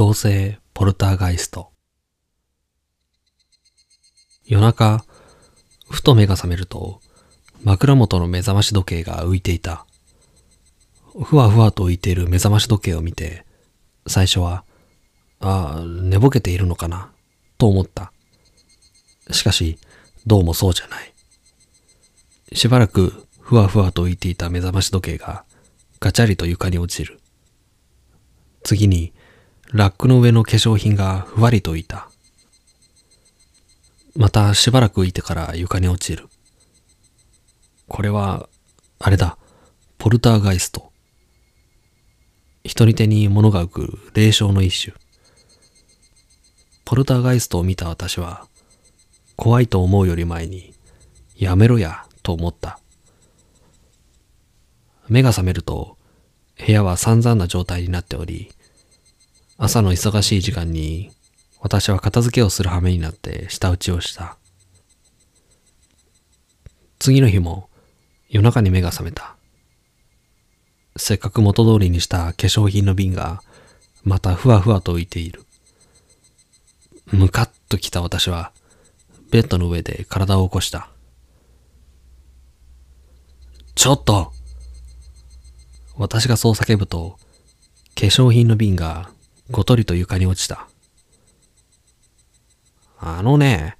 同性ポルターガイスト。夜中ふと目が覚めると枕元の目覚まし時計が浮いていた。ふわふわと浮いている目覚まし時計を見て最初はああ寝ぼけているのかな？と思った。しかしどうもそうじゃない。しばらくふわふわと浮いていた目覚まし時計がガチャリと床に落ちる。次にラックの上の化粧品がふわりと浮いた。またしばらく浮いてから床に落ちる。これは、あれだ、ポルターガイスト。人に手に物が浮く霊障の一種。ポルターガイストを見た私は、怖いと思うより前に、やめろや、と思った。目が覚めると、部屋は散々な状態になっており、朝の忙しい時間に私は片付けをする羽目になって舌打ちをした。次の日も夜中に目が覚めた。せっかく元通りにした化粧品の瓶がまたふわふわと浮いている。ムカッときた私はベッドの上で体を起こした。ちょっと私がそう叫ぶと化粧品の瓶がごとりと床に落ちた。あのね、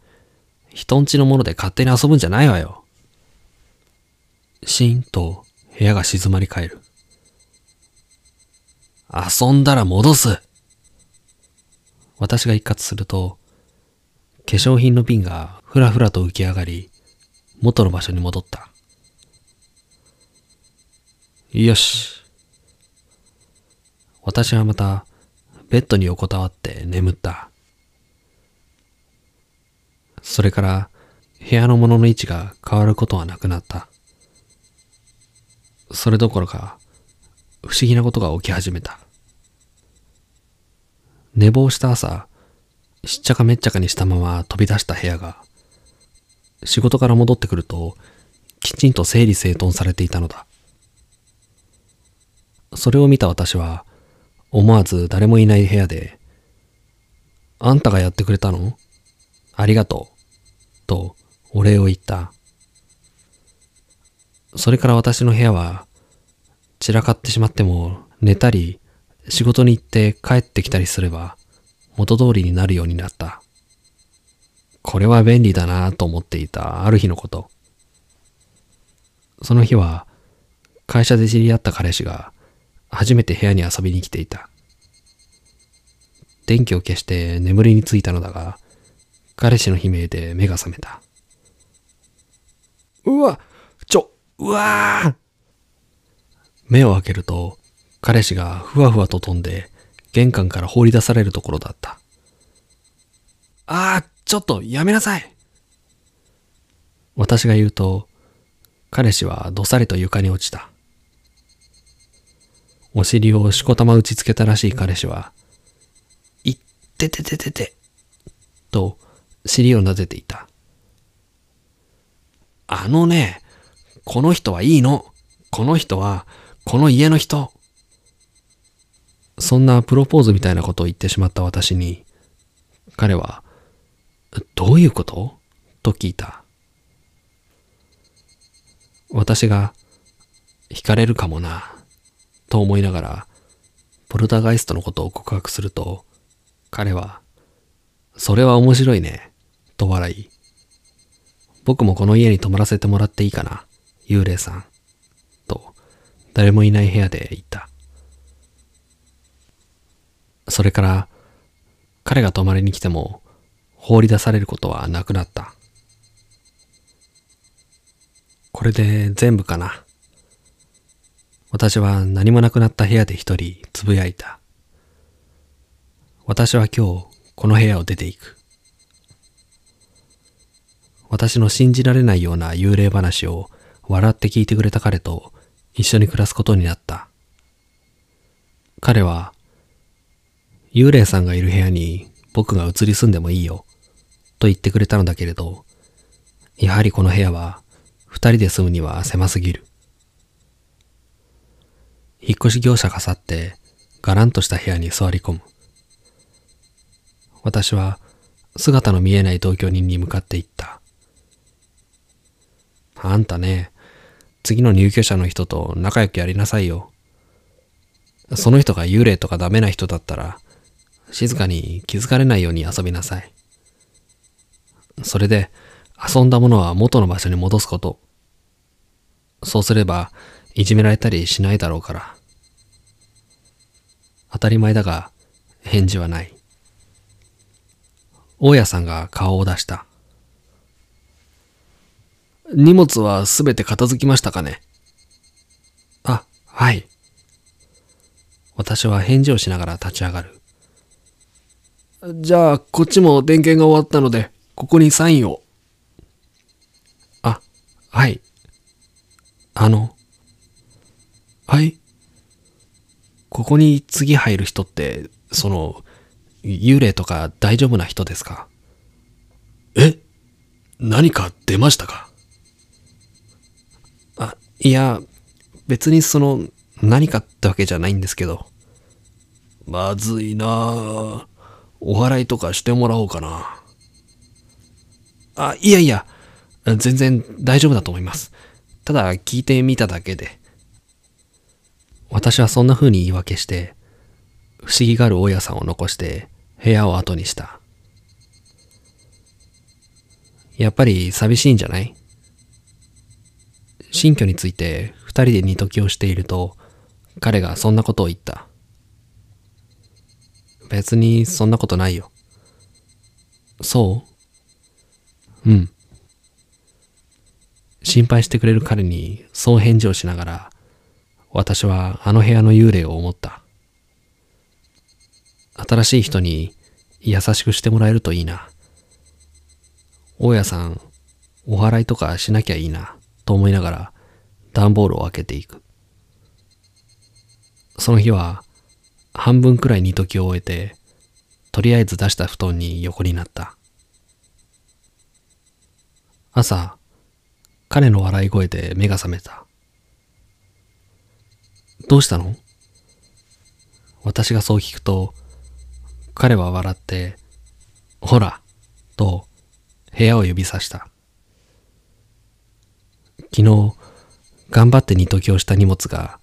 人んちのもので勝手に遊ぶんじゃないわよ。シーンと部屋が静まり返る。遊んだら戻す。私が一括すると、化粧品の瓶がふらふらと浮き上がり、元の場所に戻った。よし。私はまたベッドに横たわって眠った。それから部屋の物の位置が変わることはなくなった。それどころか不思議なことが起き始めた。寝坊した朝、しっちゃかめっちゃかにしたまま飛び出した部屋が、仕事から戻ってくると、きちんと整理整頓されていたのだ。それを見た私は、思わず誰もいない部屋で、あんたがやってくれたの？ありがとう。とお礼を言った。それから私の部屋は散らかってしまっても寝たり仕事に行って帰ってきたりすれば元通りになるようになった。これは便利だなと思っていたある日のこと。その日は会社で知り合った彼氏が初めて部屋に遊びに来ていた。電気を消して眠りについたのだが、彼氏の悲鳴で目が覚めた。うわちょ、うわー目を開けると、彼氏がふわふわと飛んで、玄関から放り出されるところだった。ああ、ちょっとやめなさい私が言うと、彼氏はどさりと床に落ちた。お尻をしこたま打ちつけたらしい彼氏は、いっててててて、と尻をなでていた。あのね、この人はいいの。この人は、この家の人。そんなプロポーズみたいなことを言ってしまった私に、彼は、どういうこと？と聞いた。私が、惹かれるかもな。と思いながら、ポルターガイストのことを告白すると、彼は、それは面白いね、と笑い、僕もこの家に泊まらせてもらっていいかな、幽霊さん、と、誰もいない部屋で言った。それから、彼が泊まりに来ても、放り出されることはなくなった。これで全部かな。私は何もなくなった部屋で一人つぶやいた。私は今日この部屋を出ていく。私の信じられないような幽霊話を笑って聞いてくれた彼と一緒に暮らすことになった。彼は、幽霊さんがいる部屋に僕が移り住んでもいいよ、と言ってくれたのだけれど、やはりこの部屋は二人で住むには狭すぎる。引っ越し業者が去って、がらんとした部屋に座り込む。私は姿の見えない同居人に向かって行った。あんたね、次の入居者の人と仲良くやりなさいよ。その人が幽霊とかダメな人だったら、静かに気づかれないように遊びなさい。それで、遊んだものは元の場所に戻すこと。そうすれば、いじめられたりしないだろうから。当たり前だが、返事はない。大家さんが顔を出した。荷物はすべて片付きましたかね？あ、はい。私は返事をしながら立ち上がる。じゃあ、こっちも電源が終わったので、ここにサインを。あ、はい。あの、はい。ここに次入る人って、その、幽霊とか大丈夫な人ですか？え？何か出ましたか？あ、いや、別にその、何かってわけじゃないんですけど。まずいなぁ。お祓いとかしてもらおうかな。あ、いやいや、全然大丈夫だと思います。ただ聞いてみただけで。私はそんな風に言い訳して、不思議がある大家さんを残して部屋を後にした。やっぱり寂しいんじゃない？新居について二人で二時をしていると、彼がそんなことを言った。別にそんなことないよ。そう？うん。心配してくれる彼にそう返事をしながら、私はあの部屋の幽霊を思った。新しい人に優しくしてもらえるといいな。大家さん、お祓いとかしなきゃいいな、と思いながら段ボールを開けていく。その日は半分くらい煮時を終えて、とりあえず出した布団に横になった。朝、彼の笑い声で目が覚めた。どうしたの？私がそう聞くと、彼は笑って、ほら、と部屋を指さした。昨日、頑張って二時をした荷物が、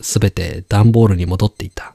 すべて段ボールに戻っていた。